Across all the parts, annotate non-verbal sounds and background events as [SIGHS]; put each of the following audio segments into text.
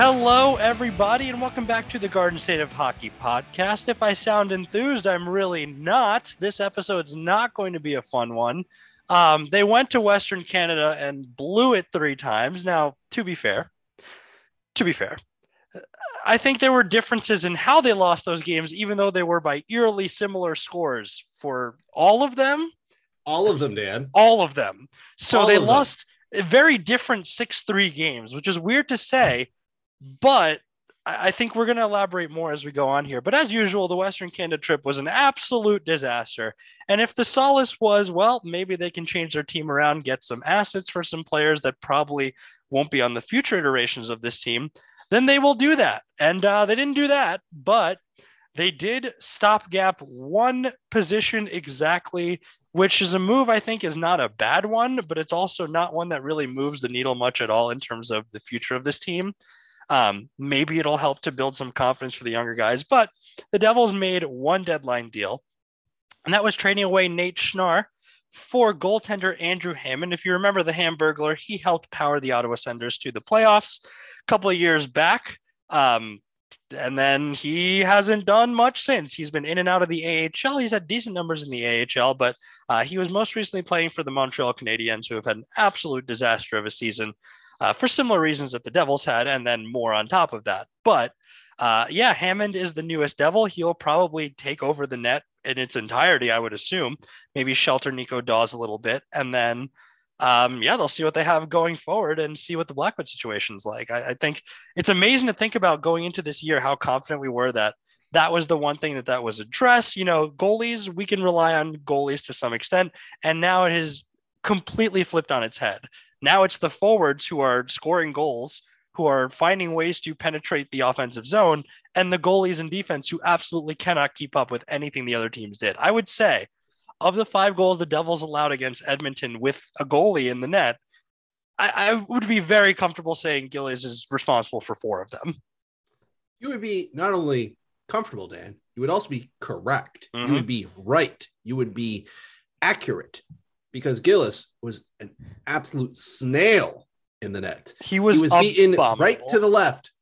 Hello, everybody, and welcome back to the Garden State of Hockey podcast. If I sound enthused, I'm really not. This episode's not going to be a fun one. Um, they went to Western Canada and blew it three times. Now, to be fair, to be fair, I think there were differences in how they lost those games, even though they were by eerily similar scores for all of them. All of them, Dan. All of them. So All they of them. lost very different 6 3 games, which is weird to say, but I think we're going to elaborate more as we go on here. But as usual, the Western Canada trip was an absolute disaster. And if the solace was, well, maybe they can change their team around, get some assets for some players that probably won't be on the future iterations of this team, then they will do that. And uh, they didn't do that, but they did stopgap one position exactly, which is a move I think is not a bad one, but it's also not one that really moves the needle much at all in terms of the future of this team. Um, maybe it'll help to build some confidence for the younger guys, but the Devils made one deadline deal, and that was trading away Nate Schnarr for goaltender Andrew Hammond. If you remember the Hamburglar, he helped power the Ottawa Senators to the playoffs a couple of years back. Um, and then he hasn't done much since. He's been in and out of the AHL. He's had decent numbers in the AHL, but uh, he was most recently playing for the Montreal Canadiens, who have had an absolute disaster of a season uh, for similar reasons that the Devils had, and then more on top of that. But uh, yeah, Hammond is the newest Devil. He'll probably take over the net in its entirety, I would assume. Maybe shelter Nico Daws a little bit, and then um, yeah, they'll see what they have going forward and see what the Blackwood situation's like. I, I think it's amazing to think about going into this year how confident we were that that was the one thing that that was addressed. You know, goalies we can rely on goalies to some extent, and now it has completely flipped on its head. Now it's the forwards who are scoring goals, who are finding ways to penetrate the offensive zone, and the goalies and defense who absolutely cannot keep up with anything the other teams did. I would say, of the five goals the Devils allowed against Edmonton with a goalie in the net, I, I would be very comfortable saying Gillies is responsible for four of them. You would be not only comfortable, Dan, you would also be correct. Mhm. You would be right. You would be accurate because Gillies was an absolute snail in the net. He was, he was beaten right to the left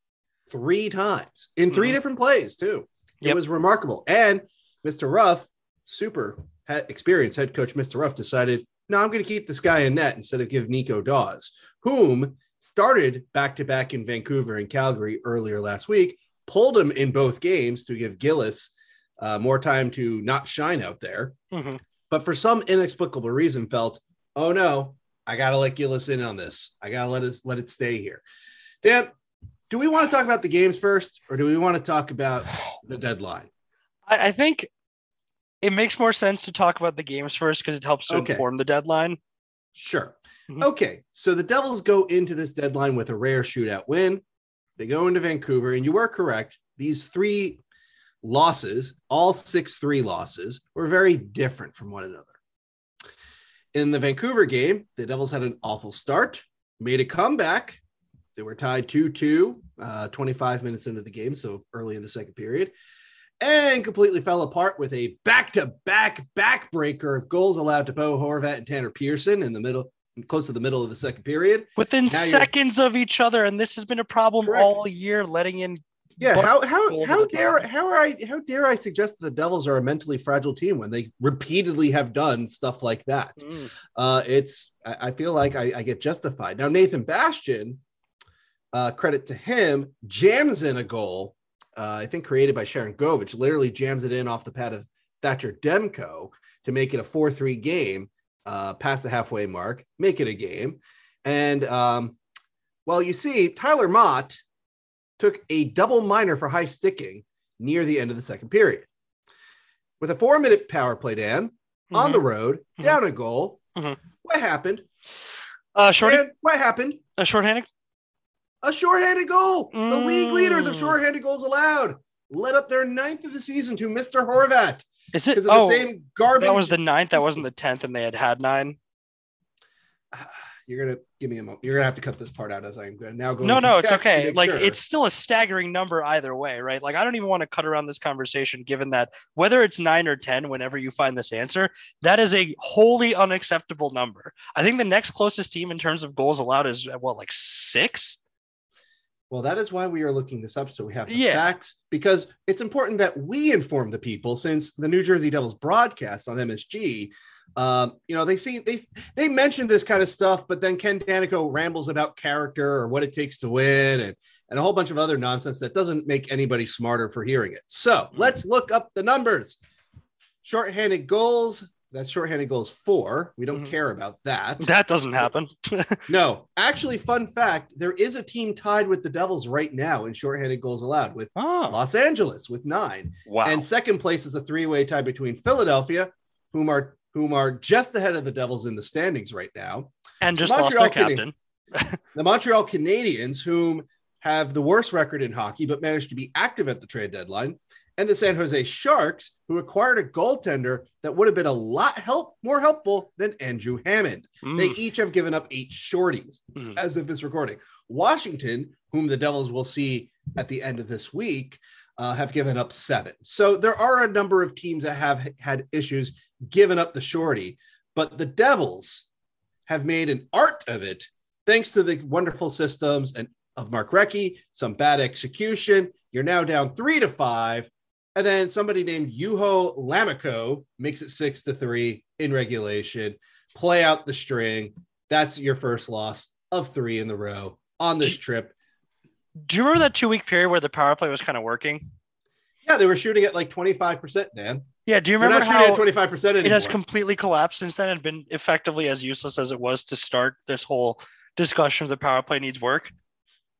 three times in 3 Mhm. different plays, too. It Yep. was remarkable. And Mr. Ruff, super experienced head coach Mr. Ruff, decided, no, I'm going to keep this guy in net instead of give Nico Daws, whom started back to back in Vancouver and Calgary earlier last week, pulled him in both games to give Gillies uh, more time to not shine out there. Mhm. But for some inexplicable reason, felt, oh no, I got to let Gillies in on this. I got to let us let it stay here. Dan, do we want to talk about the games first, or do we want to talk about the deadline? I, I think it makes more sense to talk about the games first because it helps to Okay. inform the deadline. Sure. Mhm. Okay. So the Devils go into this deadline with a rare shootout win. They go into Vancouver, and you were correct. These three losses, all 6 3 losses, were very different from one another. In the Vancouver game, the Devils had an awful start, made a comeback. They were tied 2 2, uh, 25 minutes into the game, so early in the second period, and completely fell apart with a back to back backbreaker of goals allowed to Bo Horvat and Tanner Pearson in the middle, close to the middle of the second period. Within Now seconds of each other, and this has been a problem Correct. all year, letting in Yeah, how how how dare time. how are I how dare I suggest the Devils are a mentally fragile team when they repeatedly have done stuff like that? Mm. Uh, it's I, I feel like I, I get justified now. Nathan Bastian, uh, credit to him, jams in a goal. Uh, I think created by Sharangovich, literally jams it in off the pad of Thatcher Demko to make it a four-three game, uh, past the halfway mark, make it a game, and um, well, you see, Tyler Mott took a double minor for high sticking near the end of the second period. With a four minute power play, Dan, on the road, Mhm. down a goal. Mhm. What happened? Uh, shorty, Dan, what happened? a shorthanded. A shorthanded goal. The league leaders of Mm. shorthanded goals allowed led up their ninth of the season to Mr. Horvat Is it? of Oh, the same garbage. that was the ninth. That wasn't the tenth, and they had had nine. You're gonna give me a moment. You're gonna have to cut this part out as I'm going now going. No, no, it's okay. Like sure. it's still a staggering number either way, right? Like I don't even want to cut around this conversation, given that whether it's nine or ten, whenever you find this answer, that is a wholly unacceptable number. I think the next closest team in terms of goals allowed is what, like six? Well, that is why we are looking this up. So we have the Yeah. facts because it's important that we inform the people since the New Jersey Devils broadcast on MSG. Um, you know, they see they they mentioned this kind of stuff, but then Ken Daneyko rambles about character or what it takes to win and and a whole bunch of other nonsense that doesn't make anybody smarter for hearing it. So let's look up the numbers. Shorthanded goals. That's shorthanded goals four. We don't Mhm. care about that. That doesn't happen. [LAUGHS] No, actually, fun fact: there is a team tied with the Devils right now in shorthanded goals allowed with oh, Los Angeles with nine, wow. and second place is a three-way tie between Philadelphia, whom are whom are just ahead of the Devils in the standings right now, and just Montreal lost their Canadiens. captain. [LAUGHS] the Montreal Canadiens, whom have the worst record in hockey but managed to be active at the trade deadline, and the San Jose Sharks, who acquired a goaltender that would have been a lot help more helpful than Andrew Hammond. They Mm, each have given up eight shorties mhm. as of this recording. Washington, whom the Devils will see at the end of this week, uh, have given up seven. So there are a number of teams that have had issues giving up the shorty, but the Devils have made an art of it thanks to the wonderful systems and of Mark Recchi, some bad execution. You're now down three to five. And then somebody named Juho Lammikko makes it six to three in regulation. Play out the string. That's your first loss of three in the row on this trip. Do you remember that two week period where the power play was kind of working? Yeah, they were shooting at like 25%, Dan. Yeah. Do you remember how at 25% anymore. it has completely collapsed since then and been effectively as useless as it was to start this whole discussion of the power play needs work?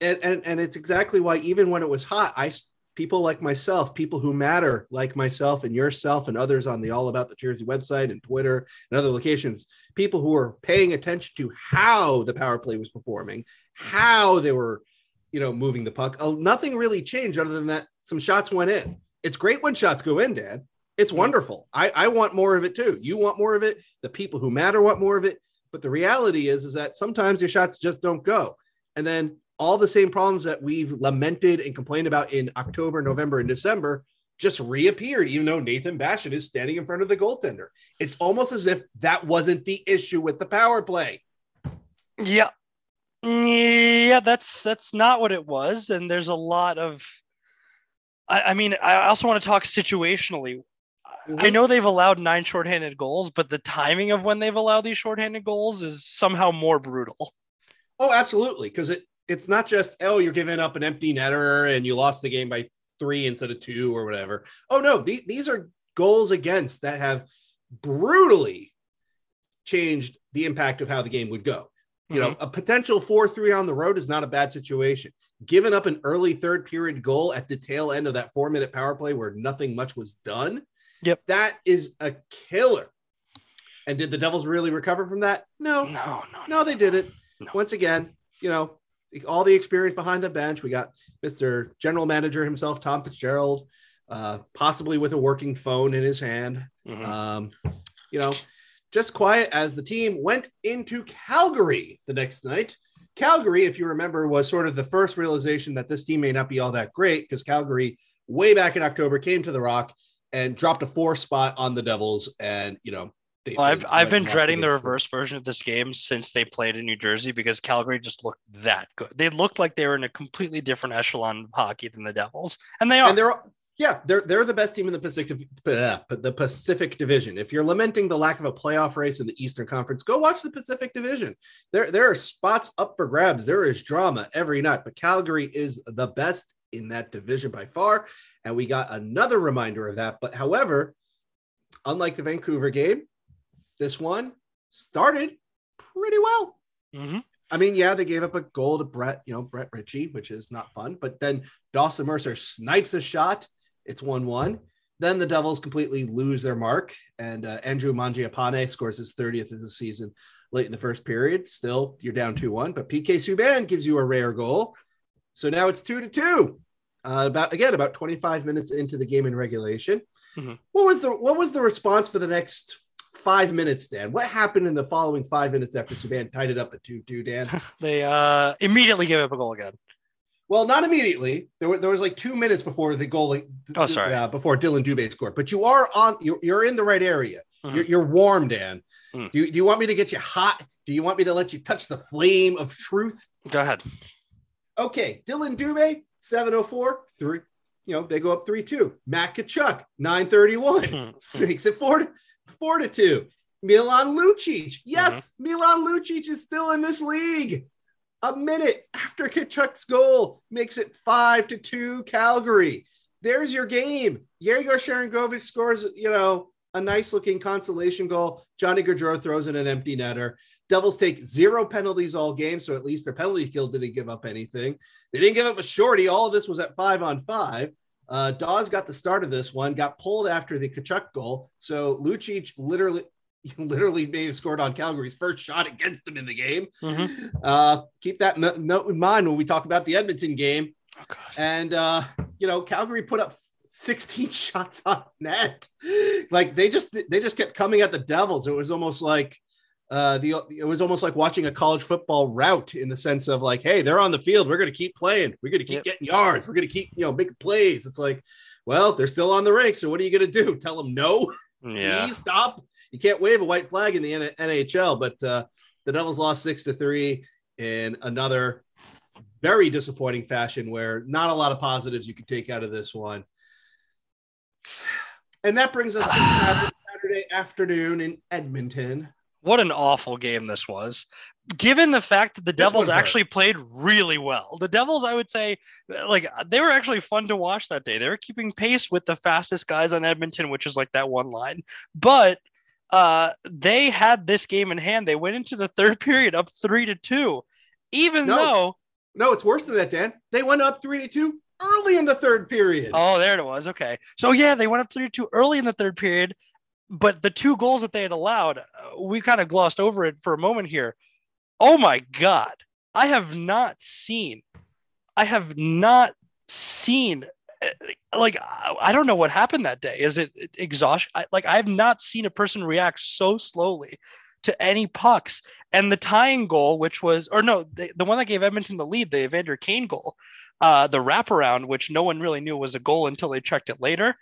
and, and and it's exactly why even when it was hot, I people like myself, people who matter like myself and yourself and others on the All About the Jersey website and Twitter and other locations, people who are paying attention to how the power play was performing, how they were, you know, moving the puck. Oh, nothing really changed other than that some shots went in. It's great when shots go in, Dad. It's wonderful. I, I want more of it too. You want more of it. The people who matter want more of it. But the reality is, is that sometimes your shots just don't go. And then all the same problems that we've lamented and complained about in October, November, and December just reappeared, even though Nathan Bastian is standing in front of the goaltender. It's almost as if that wasn't the issue with the power play. Yeah. Yeah, that's that's not what it was. And there's a lot of I, I mean, I also want to talk situationally. I Mhm. know they've allowed nine shorthanded goals, but the timing of when they've allowed these shorthanded goals is somehow more brutal. Oh, absolutely. Because it it's not just, oh, you're giving up an empty netter and you lost the game by three instead of two or whatever. Oh no, these, these are goals against that have brutally changed the impact of how the game would go. You know, a potential 4 3 on the road is not a bad situation. Giving up an early third period goal at the tail end of that four minute power play where nothing much was done. Yep. That is a killer. And did the Devils really recover from that? No, no, no, no, they didn't. No. Once again, you know, all the experience behind the bench. We got Mr. General Manager himself, Tom Fitzgerald, uh, possibly with a working phone in his hand. Mhm. Um, you know, just quiet as the team went into Calgary the next night. Calgary, if you remember, was sort of the first realization that this team may not be all that great because Calgary, way back in October, came to the Rock and dropped a four spot on the Devils and, you know, they, Well, I've I've been dreading the game. reverse version of this game since they played in New Jersey because Calgary just looked that good. They looked like they were in a completely different echelon of hockey than the Devils, and they are. and they're yeah they're they're the best team in the Pacific uh, the Pacific Division. If you're lamenting the lack of a playoff race in the Eastern Conference, go watch the Pacific Division. There there are spots up for grabs. There is drama every night, but Calgary is the best in that division by far, and we got another reminder of that. But however, unlike the Vancouver game, this one started pretty well. Mhm. I mean, yeah, they gave up a goal to Brett, you know, Brett Ritchie, which is not fun. But then Dawson Mercer snipes a shot. It's 1 1. Then the Devils completely lose their mark. And uh, Andrew Mangiapane scores his 30th of the season late in the first period. Still, you're down 2 1. But PK Subban gives you a rare goal. So now it's 2 to 2. Uh, about again, about 25 minutes into the game in regulation. Mhm. What was the what was the response for the next five minutes, Dan? What happened in the following five minutes after Subban tied it up at 2 2, Dan? [LAUGHS] They uh, immediately gave up a goal again. Well, not immediately. There was there was like two minutes before the goal. Oh, sorry. Uh, before Dylan Dubé scored, but you are on. You're, you're in the right area. Mhm. You're, you're warm, Dan. Mhm. Do, you, do you want me to get you hot? Do you want me to let you touch the flame of truth? Go ahead. Okay, Dylan Dubé, 704, three. You know, they go up 3 2. Matt Tkachuk, 931. Mhm. [LAUGHS] Makes it 4 to, 4 to 2. Milan Lucic. Yes, Mm-hmm. Milan Lucic is still in this league. A minute after Tkachuk's goal makes it 5 to 2 Calgary. There's your game. Yegor Sharangovich scores, you know, a nice looking consolation goal. Johnny Gaudreau throws in an empty netter. Devils take zero penalties all game, so at least their penalty kill didn't give up anything. They didn't give up a shorty. All of this was at five on five. Uh, Daws got the start of this one, got pulled after the Tkachuk goal. So Lucic literally, [LAUGHS] literally may have scored on Calgary's first shot against them in the game. Mhm. Uh, keep that no- note in mind when we talk about the Edmonton game. Oh. And uh, you know, Calgary put up 16 [LAUGHS] shots on net. Like they just they just kept coming at the Devils. It was almost like uh the it was almost like watching a college football route in the sense of like, hey, they're on the field. We're gonna keep playing, we're gonna keep Yep. getting yards, we're gonna keep you know making plays. It's like, well, they're still on the rink. So what are you gonna do? Tell them no? Yeah. Please stop. You can't wave a white flag in the N- NHL, but uh, the Devils lost six to three in another very disappointing fashion where not a lot of positives you could take out of this one. And that brings us to Saturday, [SIGHS] Saturday afternoon in Edmonton. What an awful game this was. Given the fact that the This Devils actually played really well, the Devils, I would say, like they were actually fun to watch that day. They were keeping pace with the fastest guys on Edmonton, which is like that one line. But uh, they had this game in hand. They went into the third [LAUGHS] period up three to two, even No. though No, it's worse than that, Dan. They went up three to two early in the third period. Oh, there it was. Okay. So yeah, they went up 3 to 2 early in the third period, but the two goals that they had allowed, uh, we kind of glossed over it for a moment here. Oh my God. I have not seen, I have not seen, like, I don't know what happened that day. Is it exhaustion? I, like, I have not seen a person react so slowly to any pucks. And the tying goal, which was, or no, the, the one that gave Edmonton the lead, the Evander Kane goal, uh, the wraparound, which no one really knew was a goal until they checked it later.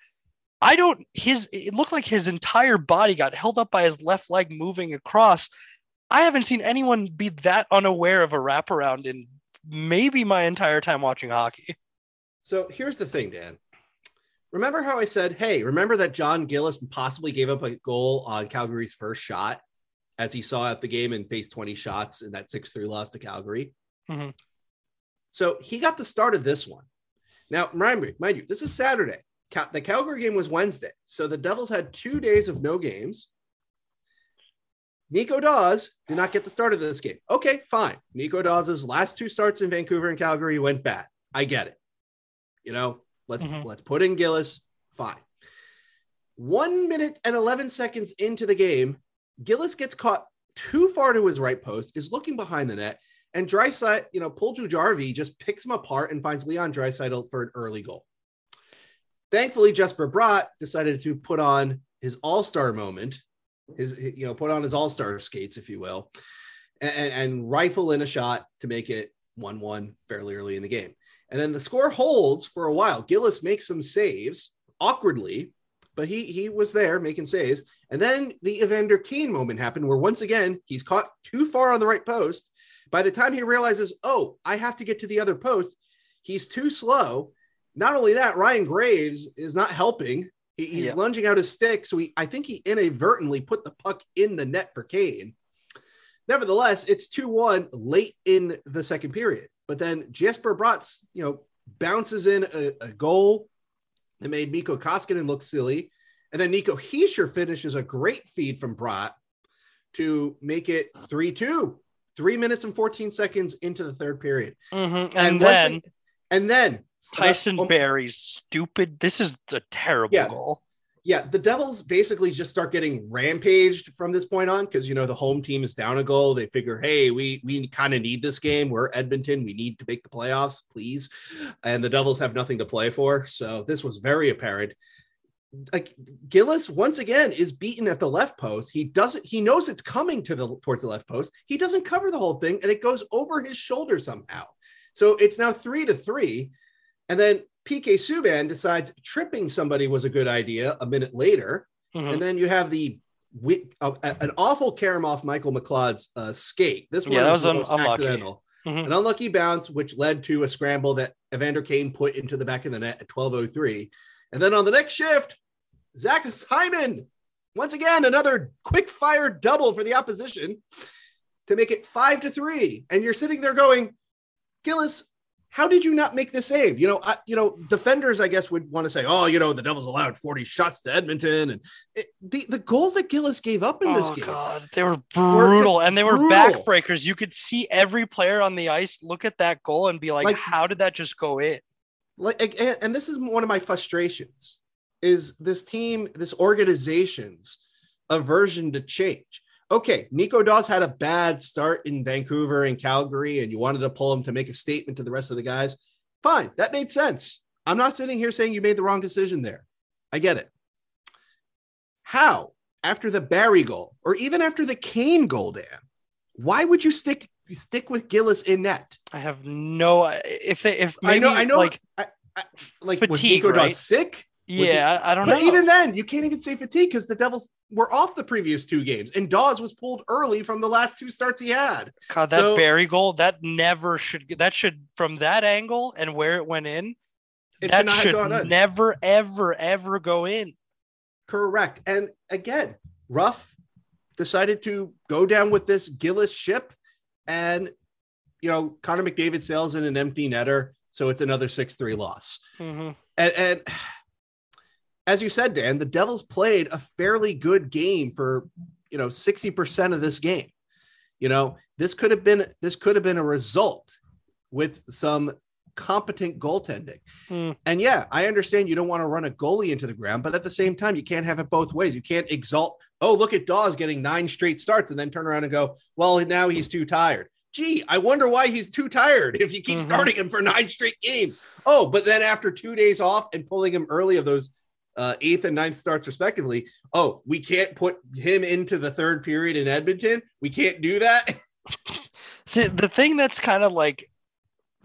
I don't. His it looked like his entire body got held up by his left leg moving across. I haven't seen anyone be that unaware of a wraparound in maybe my entire time watching hockey. So here's the thing, Dan. Remember how I said, hey, remember that Jon Gillies possibly gave up a goal on Calgary's first shot as he saw at the game and faced 20 shots in that 6 3 loss to Calgary? Mhm. So he got the start of this one. Now, mind you, mind you, this is Saturday. Cal- The Calgary game was Wednesday. So the Devils had two days of no games. Nico Daws did not get the start of this game. Okay, fine. Nico Daws' last two starts in Vancouver and Calgary went bad. I get it. You know, let's Mhm. let's put in Gillies. Fine. One minute and 11 seconds into the game, Gillies gets caught too far to his right post, is looking behind the net, and Draisaitl, you know, Puljujarvi just picks him apart and finds Leon Draisaitl for an early goal. Thankfully, Jesper Bratt decided to put on his all-star moment, his you know, put on his all-star skates, if you will, and, and rifle in a shot to make it 1-1 fairly early in the game. And then the score holds for a while. Gillies makes some saves awkwardly, but he he was there making saves. And then the Evander Kane moment happened where once again he's caught too far on the right post. By the time he realizes, oh, I have to get to the other post, he's too slow. Not only that, Ryan Graves is not helping. He, he's Yeah. lunging out his stick, so he I think he inadvertently put the puck in the net for Kane. Nevertheless, it's 2-1 late in the second period. But then Jesper Bratz, you know, bounces in a, a goal that made Mikko Koskinen look silly. And then Nico Hischier finishes a great feed from Bratt to make it 3 2, three minutes and 14 seconds into the third period. Mhm. And, once then it- and then Tyson uh, Barrie's stupid. This is a terrible Yeah. goal. Yeah, the Devils basically just start getting rampaged from this point on because you know the home team is down a goal. They figure, hey, we we kind of need this game. We're Edmonton. We need to make the playoffs, please. And the Devils have nothing to play for. So this was very apparent. Like Gillies once again is beaten at the left post. He doesn't. He knows it's coming to the towards the left post. He doesn't cover the whole thing, and it goes over his shoulder somehow. So it's now three to three. And then PK Subban decides tripping somebody was a good idea a minute later. Mhm. And then you have the wi- uh, an awful Karamov Michael McLeod's uh, skate. This one Yeah, was the un- accidental. Mhm. An unlucky bounce, which led to a scramble that Evander Kane put into the back of the net at 12.03. And then on the next shift, Zach Hyman, once again, another quick fire double for the opposition to make it five to three. And you're sitting there going, Gillies, how did you not make the save? You know, I, you know, defenders, I guess, would want to say, oh, you know, the Devils allowed 40 shots to Edmonton. And it, the, the goals that Gillies gave up in this Oh game. god, they were Were brutal, just and they were brutal. backbreakers. You could see every player on the ice look at that goal and be like, Like- "How did that just go in?" like and, and this is one of my frustrations is this team this organization's aversion to change okay nico daws had a bad start in vancouver and calgary and you wanted to pull him to make a statement to the rest of the guys. Fine that made sense. I'm not sitting here saying you made the wrong decision there. I get it. How after the barrie goal or even after the kane goal dan why would you stick stick with gillies in net? I have no if they if I know- I know, like like was Fatigue, nico daws sick Was he- yeah, I, I don't But know. even then, you can't even say fatigue because the Devils were off the previous two games, and Daws was pulled early from the last two starts he had. God, that so- Barrie goal that never should that should from that angle and where it went in. It should that have should gone in. never ever ever go in. Correct. And again, Ruff decided to go down with this Gillies ship, and you know Connor McDavid sails in an empty netter, so it's another six three loss. Mhm. And, and as you said, Dan, the Devils played a fairly good game for you know 60% of this game. You know, this could have been this could have been a result with some competent goaltending. Hmm. And yeah, I understand you don't want to run a goalie into the ground, but at the same time, you can't have it both ways. You can't exalt, oh, look at Daws getting nine straight starts and then turn around and go, well, now he's too tired. Gee, I wonder why he's too tired [LAUGHS] if you keep Mhm. starting him for nine straight games. Oh, but then after two days off and pulling him early of those uh, eighth and ninth starts respectively, oh, we can't put him into the third period in Edmonton. We can't do that. [LAUGHS] See, the thing that's kind of like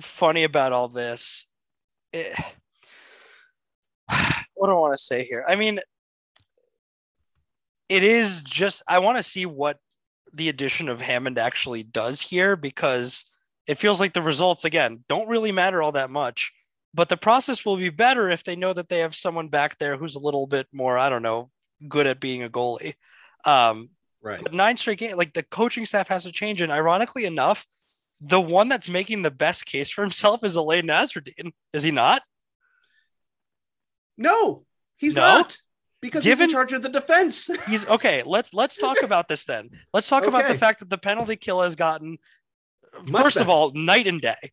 funny about all this, eh, [SIGHS] what do I want to say here? I mean, it is just I want to see what the addition of Hammond actually does here because it feels like the results again don't really matter all that much. But the process will be better if they know that they have someone back there who's a little bit more, I don't know, good at being a goalie. Um, Right. but nine straight games, like the coaching staff has to change. And ironically enough, the one that's making the best case for himself is Alain Nasreddine. Is he not? No, he's No? not because he's in charge of the defense. [LAUGHS] He's okay. Let's let's talk about this then. Let's talk about the fact that the penalty kill has gotten Much first of all night and day.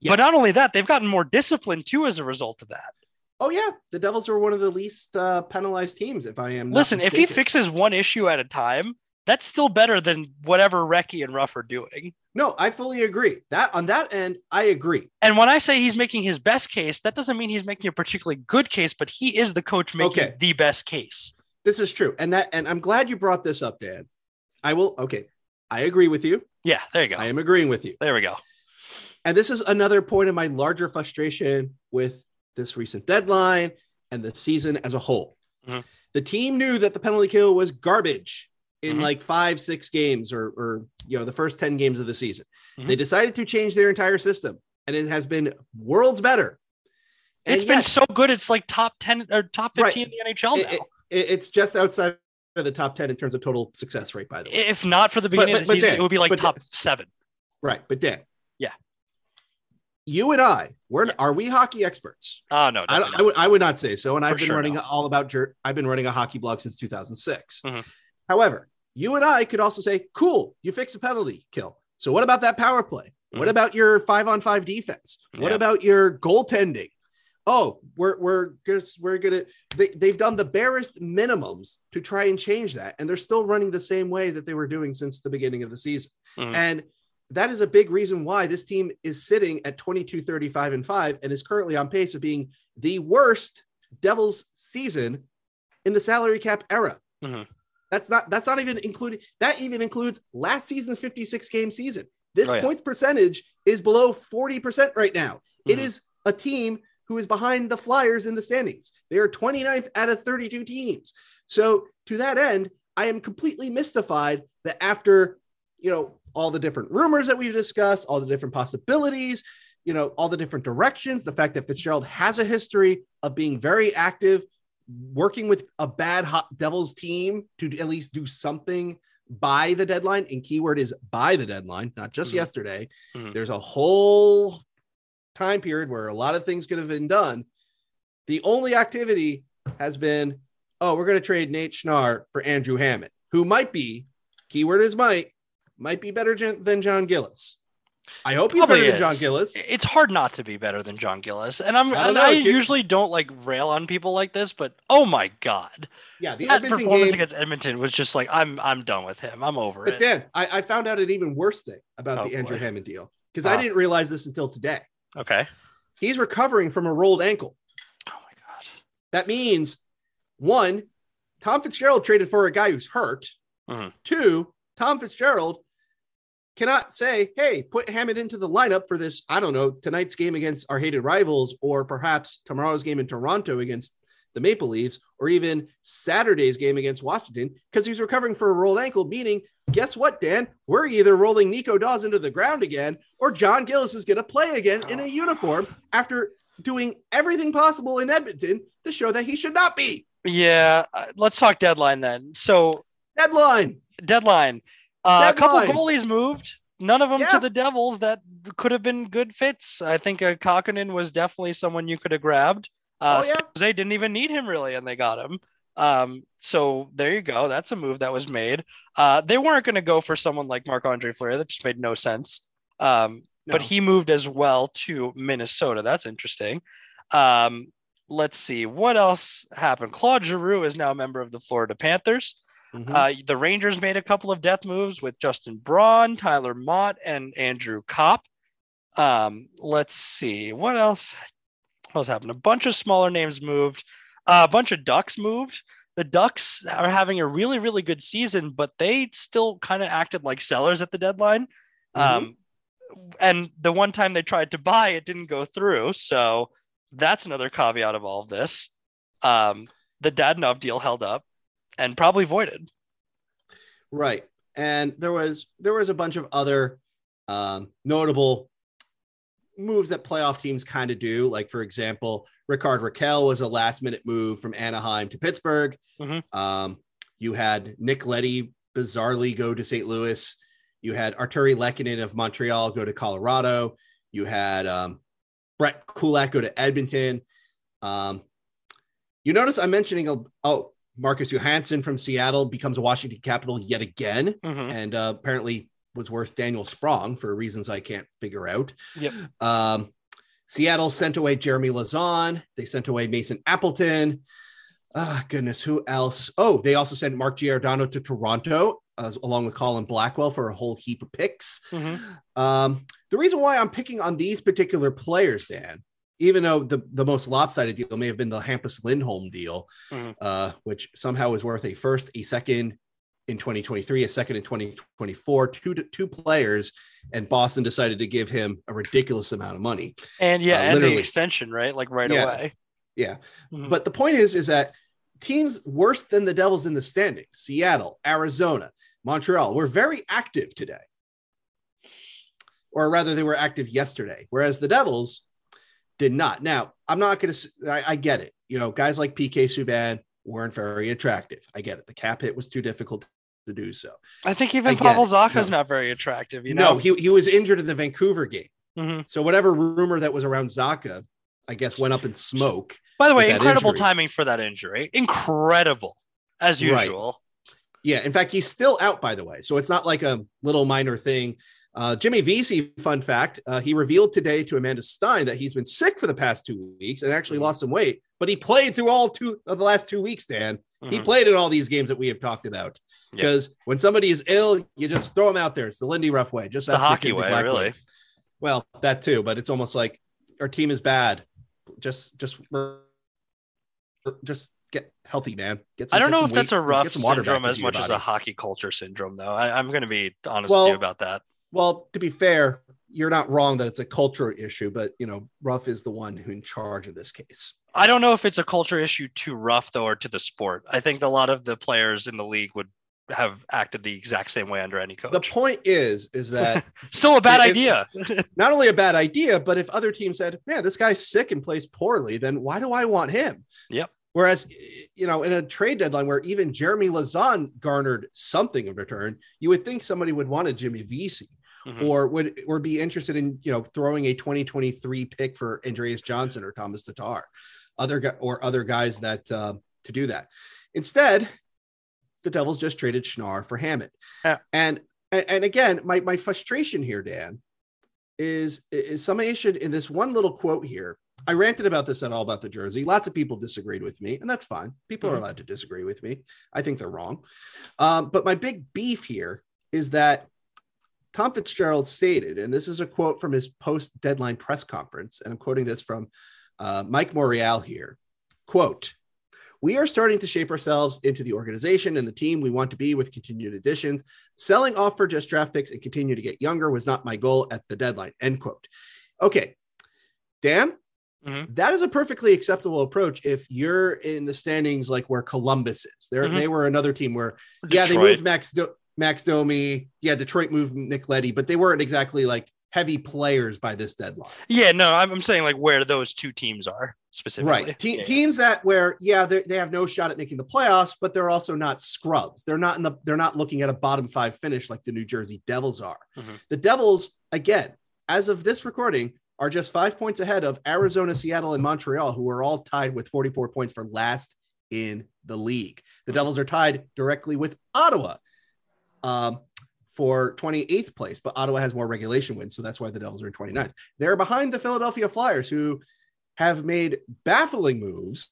Yes. But not only that, they've gotten more disciplined too as a result of that. Oh yeah, the Devils are one of the least uh, penalized teams. If I am Listen, if he fixes one issue at a time, that's still better than whatever Recchi and Ruff are doing. no, I fully agree. That on that end, I agree. And when I say he's making his best case, that doesn't mean he's making a particularly good case, but he is the coach making Okay. the best case. This is true, and that and I'm glad you brought this up, Dan. I will. Okay, I agree with you. Yeah, there you go. I am agreeing with you. There we go. And this is another point of my larger frustration with this recent deadline and the season as a whole. Mhm. The team knew that the penalty kill was garbage in Mhm. like five, six games or, or, you know, the first 10 games of the season. Mhm. They decided to change their entire system and it has been worlds better. And It's been so good. It's like top 10 or top Right. 15 in the NHL now. it- it- it's just outside of the top 10 in terms of total success rate, by the way. if not for the beginning but- of the season, Dan, it would be like but top seven. Right. But Dan. You and I, we're Yeah. are we hockey experts? Oh, no. I, I would I would not say so. And I've been sure running not. all about jer- I've been running a hockey blog since 2006. Mhm. However, you and I could also say, cool, you fix a penalty kill. So what about that power play? What Mhm. about your five on five defense? What Yeah. about your goaltending? Oh, we're we're just we're gonna they, they've done the barest minimums to try and change that, and they're still running the same way that they were doing since the beginning of the season. Mhm. And that is a big reason why this team is sitting at 22 35 and 5 and is currently on pace of being the worst Devils season in the salary cap era. Mhm. That's not that's not even including that even includes last season's 56 game season. This Oh, yeah. points percentage is below 40% right now. It Mhm. is a team who is behind the Flyers in the standings. They are 29th out of 32 teams. So to that end, I am completely mystified that after, you know, all the different rumors that we've discussed, all the different possibilities, you know, all the different directions, the fact that Fitzgerald has a history of being very active, working with a bad hot Devils team to at least do something by the deadline. And keyword is by the deadline, not just Mhm. yesterday. Mhm. There's a whole time period where a lot of things could have been done. The only activity has been, oh, we're going to trade Nate Schnarr for Andrew Hammond, who might be, keyword is might, might be better than Jon Gillies. I hope he's Probably better than John. Gillies. It's hard not to be better than Jon Gillies. And I'm I and know, I usually don't like rail on people like this, but oh my god. Yeah, the That Edmonton performance game. against Edmonton was just like I'm I'm done with him. I'm over it. But it. Dan, I, I found out an even worse thing about Oh, the Andrew boy. Hammond deal because I Oh. didn't realize this until today. Okay. He's recovering from a rolled ankle. Oh my god. That means one, Tom Fitzgerald traded for a guy who's hurt. Mhm. Two, Tom Fitzgerald cannot say, hey, put Hammond into the lineup for this, I don't know, tonight's game against our hated rivals, or perhaps tomorrow's game in Toronto against the Maple Leafs, or even Saturday's game against Washington, because he's recovering for a rolled ankle, meaning, guess what, Dan? We're either rolling Nico Daws into the ground again, or Jon Gillies is going to play again in a uniform after doing everything possible in Edmonton to show that he should not be. Yeah, uh, let's talk deadline then. So Deadline. deadline. Uh, a couple goalies moved. None of them Yeah. to the Devils that could have been good fits. I think uh, was definitely someone you could have grabbed. Uh, Oh, yeah. San Jose didn't even need him really, and they got him. Um, so there you go. That's a move that was made. Uh, they weren't going to go for someone like Marc Andre Fleury. That just made no sense. Um, But he moved as well to Minnesota. That's interesting. Um, let's see what else happened. Claude Giroux is now a member of the Florida Panthers. Mhm. Uh, the Rangers made a couple of death moves with Justin Braun, Tyler Motte, and Andrew Copp. Um, let's see what else. What else happened? A bunch of smaller names moved. Uh, a bunch of Ducks moved. The Ducks are having a really, really good season, but they still kind of acted like sellers at the deadline. Um, and the one time they tried to buy, it didn't go through. So that's another caveat of all of this. Um, the Dadonov deal held up and probably voided. Right. And there was there was a bunch of other um, notable moves that playoff teams kind of do. Like for example, Rickard Rakell was a last minute move from Anaheim to Pittsburgh. Mhm. Um, you had Nick Leddy bizarrely go to St. Louis. You had Artturi Lehkonen of Montreal go to Colorado. You had um, Brett Kulak go to Edmonton. Um, you notice I'm mentioning a, oh Marcus Johansson from Seattle becomes a Washington Capital yet again, Mhm. and uh, apparently was worth Daniel Sprong for reasons I can't figure out. Yep. Um, Seattle sent away Jeremy Lauzon. They sent away Mason Appleton. Ah, goodness, who else? Oh, they also sent Mark Giordano to Toronto, uh, along with Colin Blackwell for a whole heap of picks. Mhm. Um, the reason why I'm picking on these particular players, Dan, even though the, the most lopsided deal may have been the Hampus Lindholm deal, Mhm. uh, which somehow was worth a first, a second in 2023, a second in 2024, two two players, and Boston decided to give him a ridiculous amount of money. And yeah, Uh, and the extension, right? Like right Yeah. away. Yeah. Mhm. But the point is, is that teams worse than the Devils in the standings, Seattle, Arizona, Montreal, were very active today. Or rather, they were active yesterday, whereas the Devils did not. Now, I'm not going to, I get it. You know, guys like PK Subban weren't very attractive. I get it. The cap hit was too difficult to do so. I think even Pavel Zacha's no. not very attractive. You know, no, he, he was injured in the Vancouver game. Mm-hmm. So whatever rumor that was around Zacha, I guess went up in smoke. By the way, incredible timing for that injury. Incredible, as usual. Right. Yeah, in fact, he's still out. By the way, so it's not like a little minor thing. Uh, Jimmy Vesey, fun fact, uh, he revealed today to Amanda Stein that he's been sick for the past two weeks and actually mm-hmm. lost some weight, but he played through all two of the last two weeks, Dan. Mm-hmm. He played in all these games that we have talked about. Because when somebody is ill, you just throw them out there. It's the Lindy Ruff way. Just the hockey way, really. Well, that too, but it's almost like our team is bad. Just, just, just get healthy, man. Get some, I don't know if weight, that's a rough syndrome as much as a hockey culture syndrome, though. I, am going to be honest well, with you about that. Well, to be fair, you're not wrong that it's a culture issue, but you know, Ruff is the one who in charge of this case. I don't know if it's a culture issue to Ruff though, or to the sport. I think a lot of the players in the league would have acted the exact same way under any coach. The point is, is that [LAUGHS] still a bad idea. [LAUGHS] not only a bad idea, but if other teams said, "Man, this guy's sick and plays poorly," then why do I want him? Yep. Whereas, you know, in a trade deadline where even Jeremy Lauzon garnered something in return, you would think somebody would want a Jimmy Vesey mm-hmm. or would or be interested in you know throwing a 2023 pick for Andreas Johnsson or Tomas Tatar, other or other guys that uh, to do that. Instead, the Devils just traded Schnarr for Hammett, Yeah. And, and and again, my my frustration here, Dan, is is summation in this one little quote here. I ranted about this at all about the jersey. Lots of people disagreed with me, and that's fine. People mm-hmm. are allowed to disagree with me. I think they're wrong. Um, but my big beef here is that Tom Fitzgerald stated, and this is a quote from his post deadline press conference, and I'm quoting this from uh, Mike Morreale here. Quote, we are starting to shape ourselves into the organization and the team we want to be with continued additions. Selling off for just draft picks and continue to get younger was not my goal at the deadline. End quote. Okay. Dan, mm-hmm. that is a perfectly acceptable approach if you're in the standings like where Columbus is. There, mm-hmm. they were another team where, Detroit. yeah, they moved Max. Max Domi. Yeah, Detroit moved Nick Leddy, but they weren't exactly like heavy players by this deadline. Yeah, no, I'm saying like where those two teams are specifically. Right. Te- yeah. Teams that where yeah, they have no shot at making the playoffs, but they're also not scrubs. They're not in the they're not looking at a bottom 5 finish like the New Jersey Devils are. Mm-hmm. The Devils again, as of this recording, are just 5 points ahead of Arizona, Seattle and Montreal who are all tied with 44 points for last in the league. The mm-hmm. Devils are tied directly with Ottawa um, for 28th place, but Ottawa has more regulation wins. So that's why the Devils are in 29th. They're behind the Philadelphia Flyers, who have made baffling moves.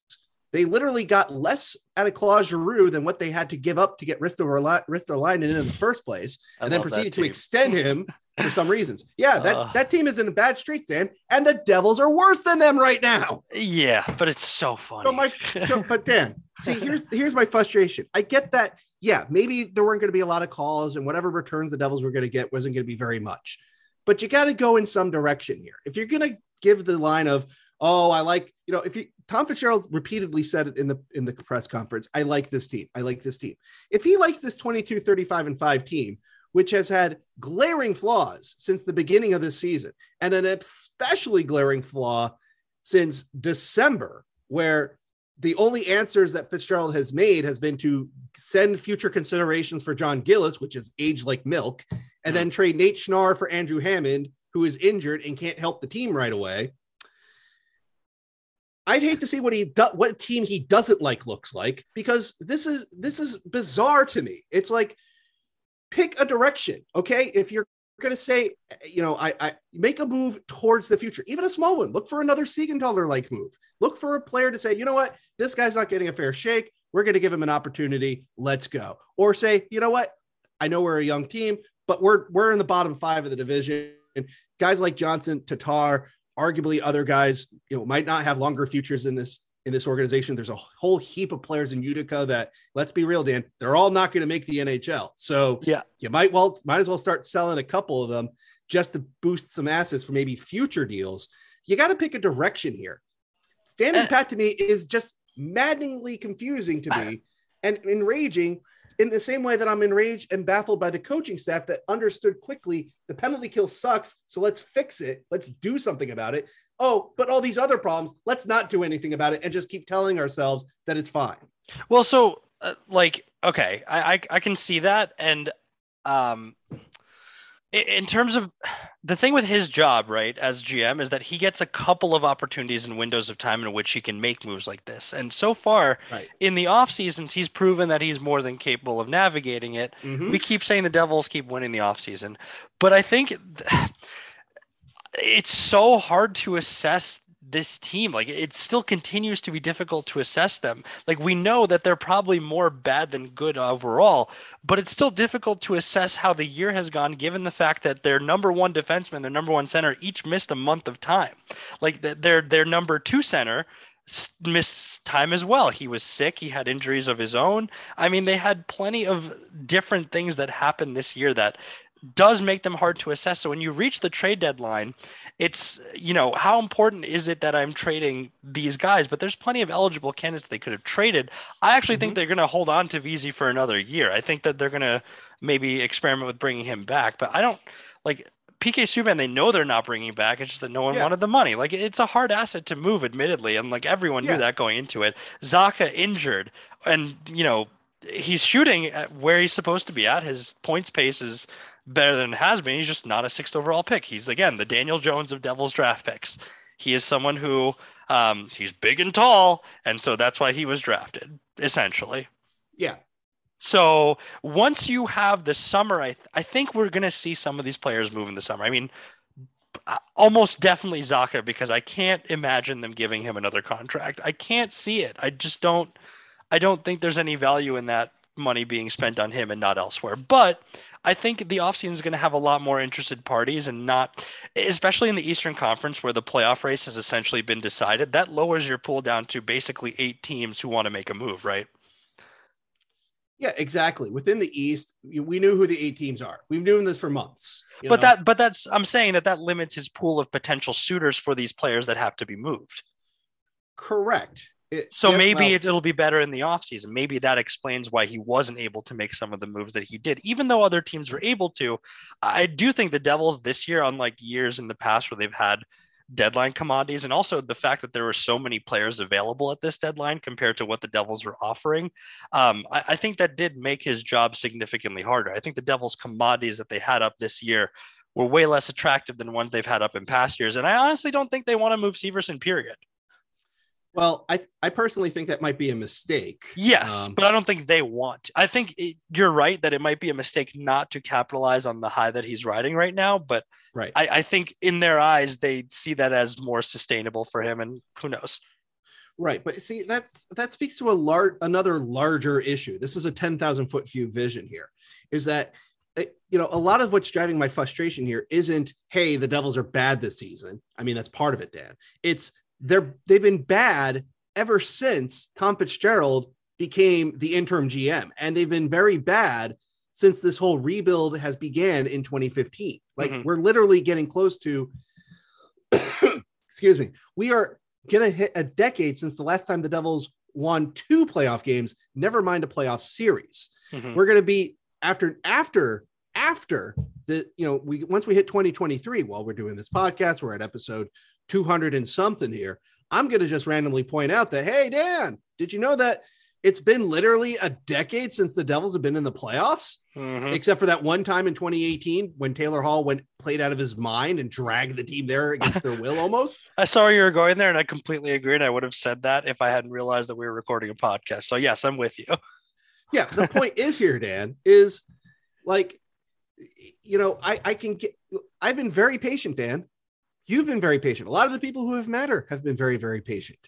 They literally got less out of Claude Giroux than what they had to give up to get Ristolainen in in the first place, and then proceeded to extend him for some reasons. Yeah, that, uh, that team is in a bad streak, Dan, and the Devils are worse than them right now. Yeah, but it's so funny. So my, so, but Dan, see, here's here's my frustration. I get that yeah, maybe there weren't going to be a lot of calls and whatever returns the Devils were going to get wasn't going to be very much. But you got to go in some direction here. If you're going to give the line of, oh, I like, you know, if you Tom Fitzgerald repeatedly said it in the in the press conference, I like this team. I like this team. If he likes this 22, 35, and 5 team, which has had glaring flaws since the beginning of this season, and an especially glaring flaw since December, where the only answers that Fitzgerald has made has been to send future considerations for Jon Gillies, which is aged like milk, and then trade Nate Schnarr for Andrew Hammond, who is injured and can't help the team right away. I'd hate to see what he do- what team he doesn't like looks like because this is this is bizarre to me. It's like pick a direction, okay? If you're going to say, you know, I, I make a move towards the future, even a small one. Look for another Siegenthaler like move. Look for a player to say, you know what, this guy's not getting a fair shake. We're going to give him an opportunity. Let's go. Or say, you know what, I know we're a young team, but we're we're in the bottom five of the division. And guys like Johnsson, Tatar, arguably other guys, you know, might not have longer futures in this in this organization. There's a whole heap of players in Utica that, let's be real, Dan, they're all not going to make the NHL. So yeah, you might well might as well start selling a couple of them just to boost some assets for maybe future deals. You got to pick a direction here. Standing uh, pat to me is just maddeningly confusing to me and enraging in the same way that I'm enraged and baffled by the coaching staff that understood quickly the penalty kill sucks. So let's fix it. Let's do something about it. Oh, but all these other problems, let's not do anything about it and just keep telling ourselves that it's fine. Well, so uh, like, okay, I, I I can see that, and um, in terms of the thing with his job, right, as GM, is that he gets a couple of opportunities and windows of time in which he can make moves like this. And so far, Right. in the off seasons, he's proven that he's more than capable of navigating it. Mhm. We keep saying the Devils keep winning the off season, but I think th- [SIGHS] it's so hard to assess this team. Like it still continues to be difficult to assess them. Like we know that they're probably more bad than good overall, but it's still difficult to assess how the year has gone given the fact that their number one defenseman, their number one center each missed a month of time. Like their their number two center missed time as well. He was sick, he had injuries of his own. I mean, they had plenty of different things that happened this year that does make them hard to assess. So when you reach the trade deadline, it's you know how important is it that I'm trading these guys? But there's plenty of eligible candidates they could have traded. I actually think mm-hmm. they're going to hold on to VZ for another year. I think that they're going to maybe experiment with bringing him back. But I don't like PK Subban. They know they're not bringing back. It's just that no one Yeah. wanted the money. Like it's a hard asset to move, admittedly, and like everyone Yeah. knew that going into it. Zacha injured, and you know he's shooting at where he's supposed to be at. His points pace is better than it has been. He's just not a sixth overall pick. He's again the Daniel Jones of Devils draft picks. He is someone who um, he's big and tall, and so that's why he was drafted essentially. Yeah. So once you have the summer, I th- I think we're gonna see some of these players move in the summer. I mean, uh, almost definitely Zacha because I can't imagine them giving him another contract. I can't see it. I just don't. I don't think there's any value in that money being spent on him and not elsewhere. But I think the offseason is going to have a lot more interested parties and not, especially in the Eastern Conference where the playoff race has essentially been decided. That lowers your pool down to basically eight teams who want to make a move, right? Yeah, exactly. Within the East, we knew who the eight teams are. We've known this for months. but know? that, but that's, I'm saying that that limits his pool of potential suitors for these players that have to be moved. correct. It- So yeah, maybe well, it, it'll be better in the offseason. Maybe that explains why he wasn't able to make some of the moves that he did, even though other teams were able to. I do think the Devils this year, unlike years in the past where they've had deadline commodities, and also the fact that there were so many players available at this deadline compared to what the Devils were offering, um, I, I think that did make his job significantly harder. I think the Devils' commodities that they had up this year were way less attractive than ones they've had up in past years. And I honestly don't think they want to move Severson, period. Well, I I personally think that might be a mistake. Yes, Um, but I don't think they want. To. I think it, you're right that it might be a mistake not to capitalize on the high that he's riding right now. But right. I, I think in their eyes they see that as more sustainable for him, and who knows? Right, but see that's that speaks to a large another larger issue. This is a ten thousand foot view vision here. Is that uh, you know a lot of what's driving my frustration here isn't hey the Devils are bad this season. I mean that's part of it, Dan. It's they're they've been bad ever since Tom Fitzgerald became the interim GM, and they've been very bad since this whole rebuild has began in 2015. Like Mhm. we're literally getting close to. [COUGHS] excuse me. We are gonna hit a decade since the last time the Devils won two playoff games, never mind a playoff series. Mhm. We're gonna be after after after the you know we once we hit 2023 while we're doing this podcast, we're at episode 200 and something here. I'm gonna just randomly point out that hey Dan, did you know that it's been literally a decade since the Devils have been in the playoffs, Mhm. except for that one time in 2018 when Taylor Hall went played out of his mind and dragged the team there against their will almost. [LAUGHS] I saw where you were going there, and I completely agree. And I would have said that if I hadn't realized that we were recording a podcast. So yes, I'm with you. [LAUGHS] yeah the point is here dan is like you know i i can get i've been very patient dan you've been very patient. A lot of the people who have matter have been very very patient.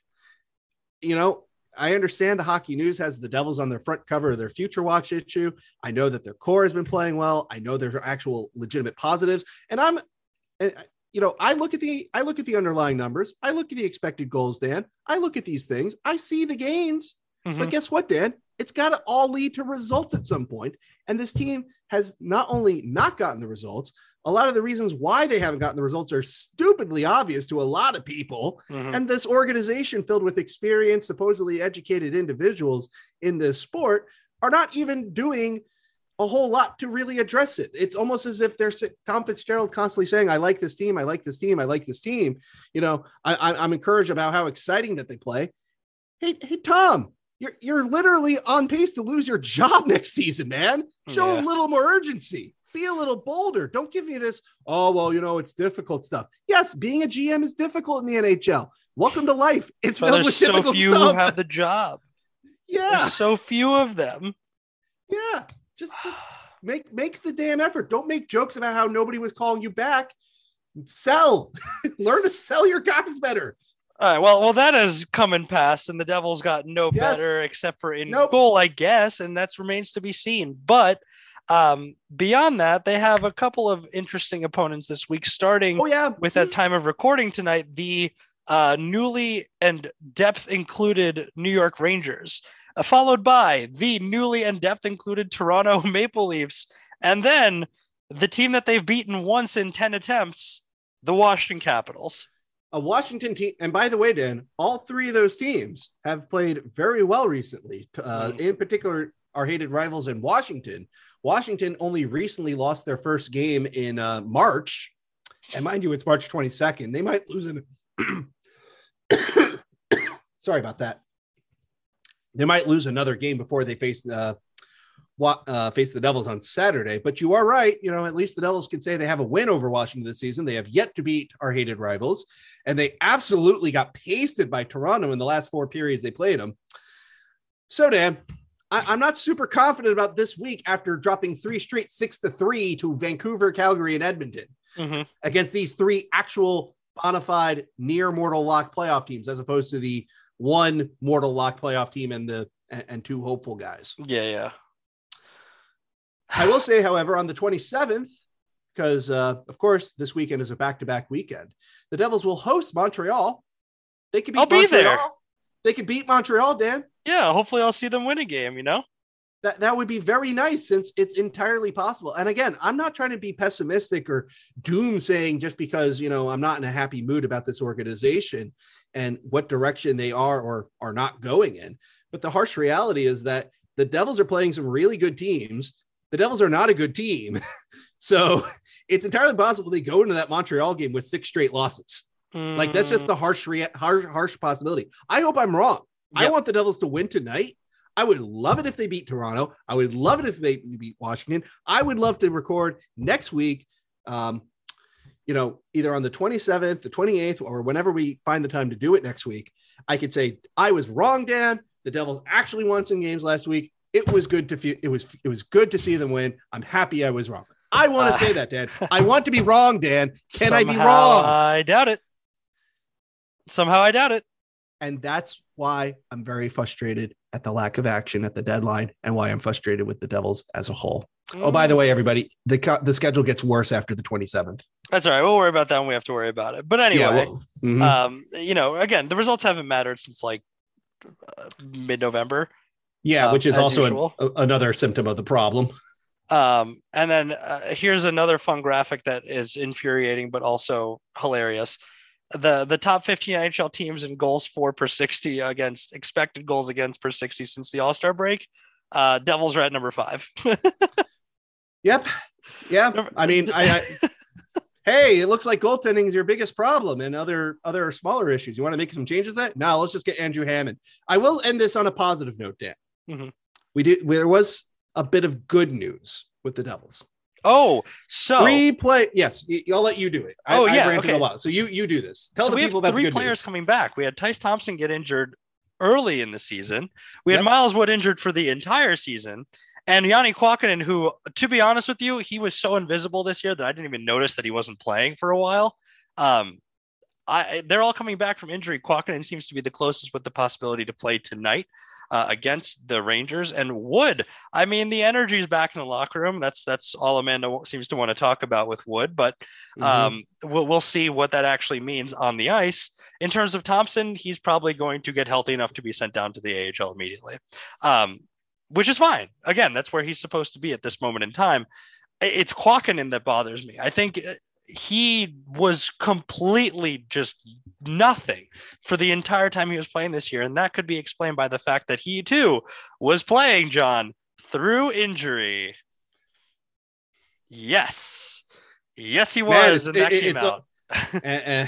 You know i understand the hockey news has the devils on their front cover of their future watch issue. I know that their core has been playing well. I know there's actual legitimate positives. And i'm and you know i look at the i look at the underlying numbers. I look at the expected goals dan. I look at these things. I see the gains. Mhm. but guess what, Dan? It's got to all lead to results at some point. And this team has not only not gotten the results, a lot of the reasons why they haven't gotten the results are stupidly obvious to a lot of people. Mhm. And this organization filled with experienced, supposedly educated individuals in this sport are not even doing a whole lot to really address it. It's almost as if they're Tom Fitzgerald constantly saying, "I like this team, I like this team, I like this team." You know, I, I, I'm encouraged about how exciting that they play. Hey, hey, Tom, you're you're literally on pace to lose your job [LAUGHS] next season, man. Show Yeah. a little more urgency. Be a little bolder. Don't give me this. Oh well, you know it's difficult stuff. Yes, being a GM is difficult in the NHL. Welcome to life. It's But there's so few stuff. who have the job. yeah, There's so few of them. yeah. Just, just make make the damn effort. Don't make jokes about how nobody was calling you back. Sell. [LAUGHS] Learn to sell your guys better. All right. Well, well, that has come and passed, and the Devils got no Yes. better except for in Nope. goal, I guess, and that remains to be seen. But um, beyond that, they have a couple of interesting opponents this week, starting Oh yeah. with at time of recording tonight, the uh, newly and depth included New York Rangers, uh, followed by the newly and depth included Toronto [LAUGHS] Maple Leafs, and then the team that they've beaten once in 10 attempts, the Washington Capitals. a Washington team, and by the way, Dan, all three of those teams have played very well recently. Uh, Mhm. In particular, our hated rivals in Washington. Washington only recently lost their first game in uh, March, and mind you, it's March 22nd. They might lose an. [COUGHS] Sorry about that. They might lose another game before they face uh, uh, face the Devils on Saturday. But you are right. You know, at least the Devils can say they have a win over Washington this season. They have yet to beat our hated rivals, and they absolutely got pasted by Toronto in the last four periods they played them. So, Dan, I, I'm not super confident about this week after dropping three straight six to three to Vancouver, Calgary, and Edmonton Mhm. against these three actual bona fide near mortal lock playoff teams, as opposed to the one mortal lock playoff team and the and, and two hopeful guys. Yeah, yeah. I will say, however, on the 27th, because uh, of course this weekend is a back-to-back weekend, the Devils will host Montreal. They could beat I'll be there. They could beat Montreal, Dan. Yeah, hopefully I'll see them win a game, you know? That that would be very nice since it's entirely possible. And again, I'm not trying to be pessimistic or doom saying just because you know I'm not in a happy mood about this organization and what direction they are or are not going in. But the harsh reality is that the Devils are playing some really good teams. The Devils are not a good team. [LAUGHS] so it's entirely possible they go into that Montreal game with six straight losses. Like that's just Mm, the harsh rea- harsh harsh possibility. I hope I'm wrong. I want the Devils to win tonight. I would love it if they beat Toronto. I would love it if they beat Washington. I would love to record next week. Um, you know, either on the 27th, the 28th, or whenever we find the time to do it next week. I could say I was wrong, Dan. The Devils actually won some games last week. It was good to feel. It was it was good to see them win. I'm happy I was wrong. I want to Uh, say that, Dan. [LAUGHS] I want to be wrong, Dan. Can I be wrong? I doubt it. Somehow I doubt it. And that's why I'm very frustrated at the lack of action at the deadline and why I'm frustrated with the Devils as a whole. Oh, by the Mm, way, everybody, the the schedule gets worse after the 27th. that's all right. We'll worry about that when we have to worry about it. But anyway, well, mhm. um, you know, again, the results haven't mattered since like uh, mid-November. yeah, um, which is also an- another symptom of the problem. Um, and then uh, here's another fun graphic that is infuriating but also hilarious. The the top 15 NHL teams in goals for per 60 against expected goals against per 60 since the All Star break. Uh, Devils are at number five. [LAUGHS] Yep. Yeah. I mean, I, I [LAUGHS] hey, it looks like goaltending is your biggest problem and other other smaller issues. You want to make some changes that? No, let's just get Andrew Hammond. I will end this on a positive note, Dan. Mhm. We did there was a bit of good news with the Devils. Oh, so Three play. Yes, I'll let you do it. I, Oh, I yeah, ranted okay. a lot, so you you do this. Tell so the people about the three players news. coming back. We had Tyce Thompson get injured early in the season. We had Yep. Miles Wood injured for the entire season. And Janne Kuokkanen, who, to be honest with you, he was so invisible this year that I didn't even notice that he wasn't playing for a while. Um, I, they're all coming back from injury. Kuokkanen seems to be the closest with the possibility to play tonight uh, against the Rangers. And Wood, I mean, the energy is back in the locker room. That's that's all Amanda seems to want to talk about with Wood. But Mhm. um, we'll, we'll see what that actually means on the ice. In terms of Thompson, he's probably going to get healthy enough to be sent down to the AHL immediately. Um, which is fine. Again, that's where he's supposed to be at this moment in time. It's Kuokkanen that bothers me. I think uh, he was completely just nothing for the entire time he was playing this year. And that could be explained by the fact that he too was playing John through injury. Yes. Yes, he was. Man, and that it, came out. A, uh, uh,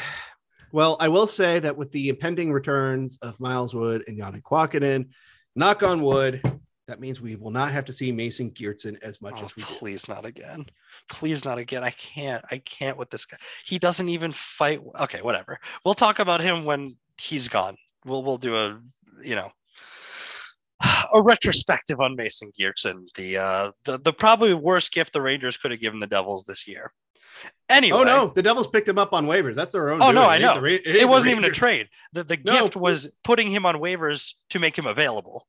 well, I will say that with the impending returns of Miles Wood and Yannick Kuokkanen, knock on wood, that means we will not have to see Mason Geertsen as much oh, as we please not again. Please not again. I can't. I can't with this guy. He doesn't even fight. Okay, whatever. We'll talk about him when he's gone. We'll we'll do a you know [SIGHS] a retrospective on Mason Geertsen, the uh the, the probably worst gift the Rangers could have given the Devils this year. Anyway. Oh no, the Devils picked him up on waivers. That's their own. Oh doing. no, I know. It, it, it wasn't even a trade. The the no. gift was putting him on waivers to make him available.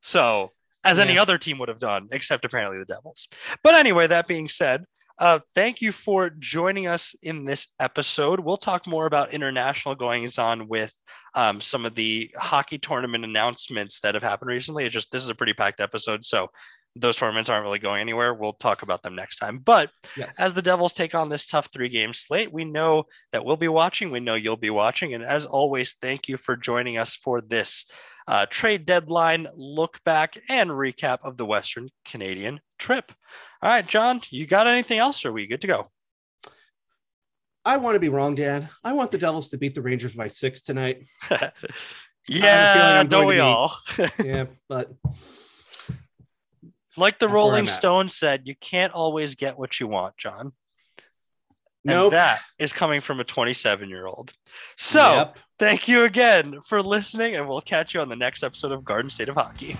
So as yeah. any other team would have done, except apparently the Devils. But anyway, that being said, uh, thank you for joining us in this episode. We'll talk more about international goings on with um, some of the hockey tournament announcements that have happened recently. It's just this is a pretty packed episode, so those tournaments aren't really going anywhere. We'll talk about them next time. But yes. as the Devils take on this tough three game slate, we know that we'll be watching. We know you'll be watching. And as always, thank you for joining us for this uh, trade deadline look back and recap of the Western Canadian trip. All right, John, you got anything else? Or are we good to go? I want to be wrong, Dan. I want the Devils to beat the Rangers by six tonight. [LAUGHS] yeah, don't we all? [LAUGHS] yeah, but like the Rolling Stone said, you can't always get what you want, John. No, nope. that is coming from a 27 year old. So, yep. thank you again for listening, and we'll catch you on the next episode of Garden State of Hockey.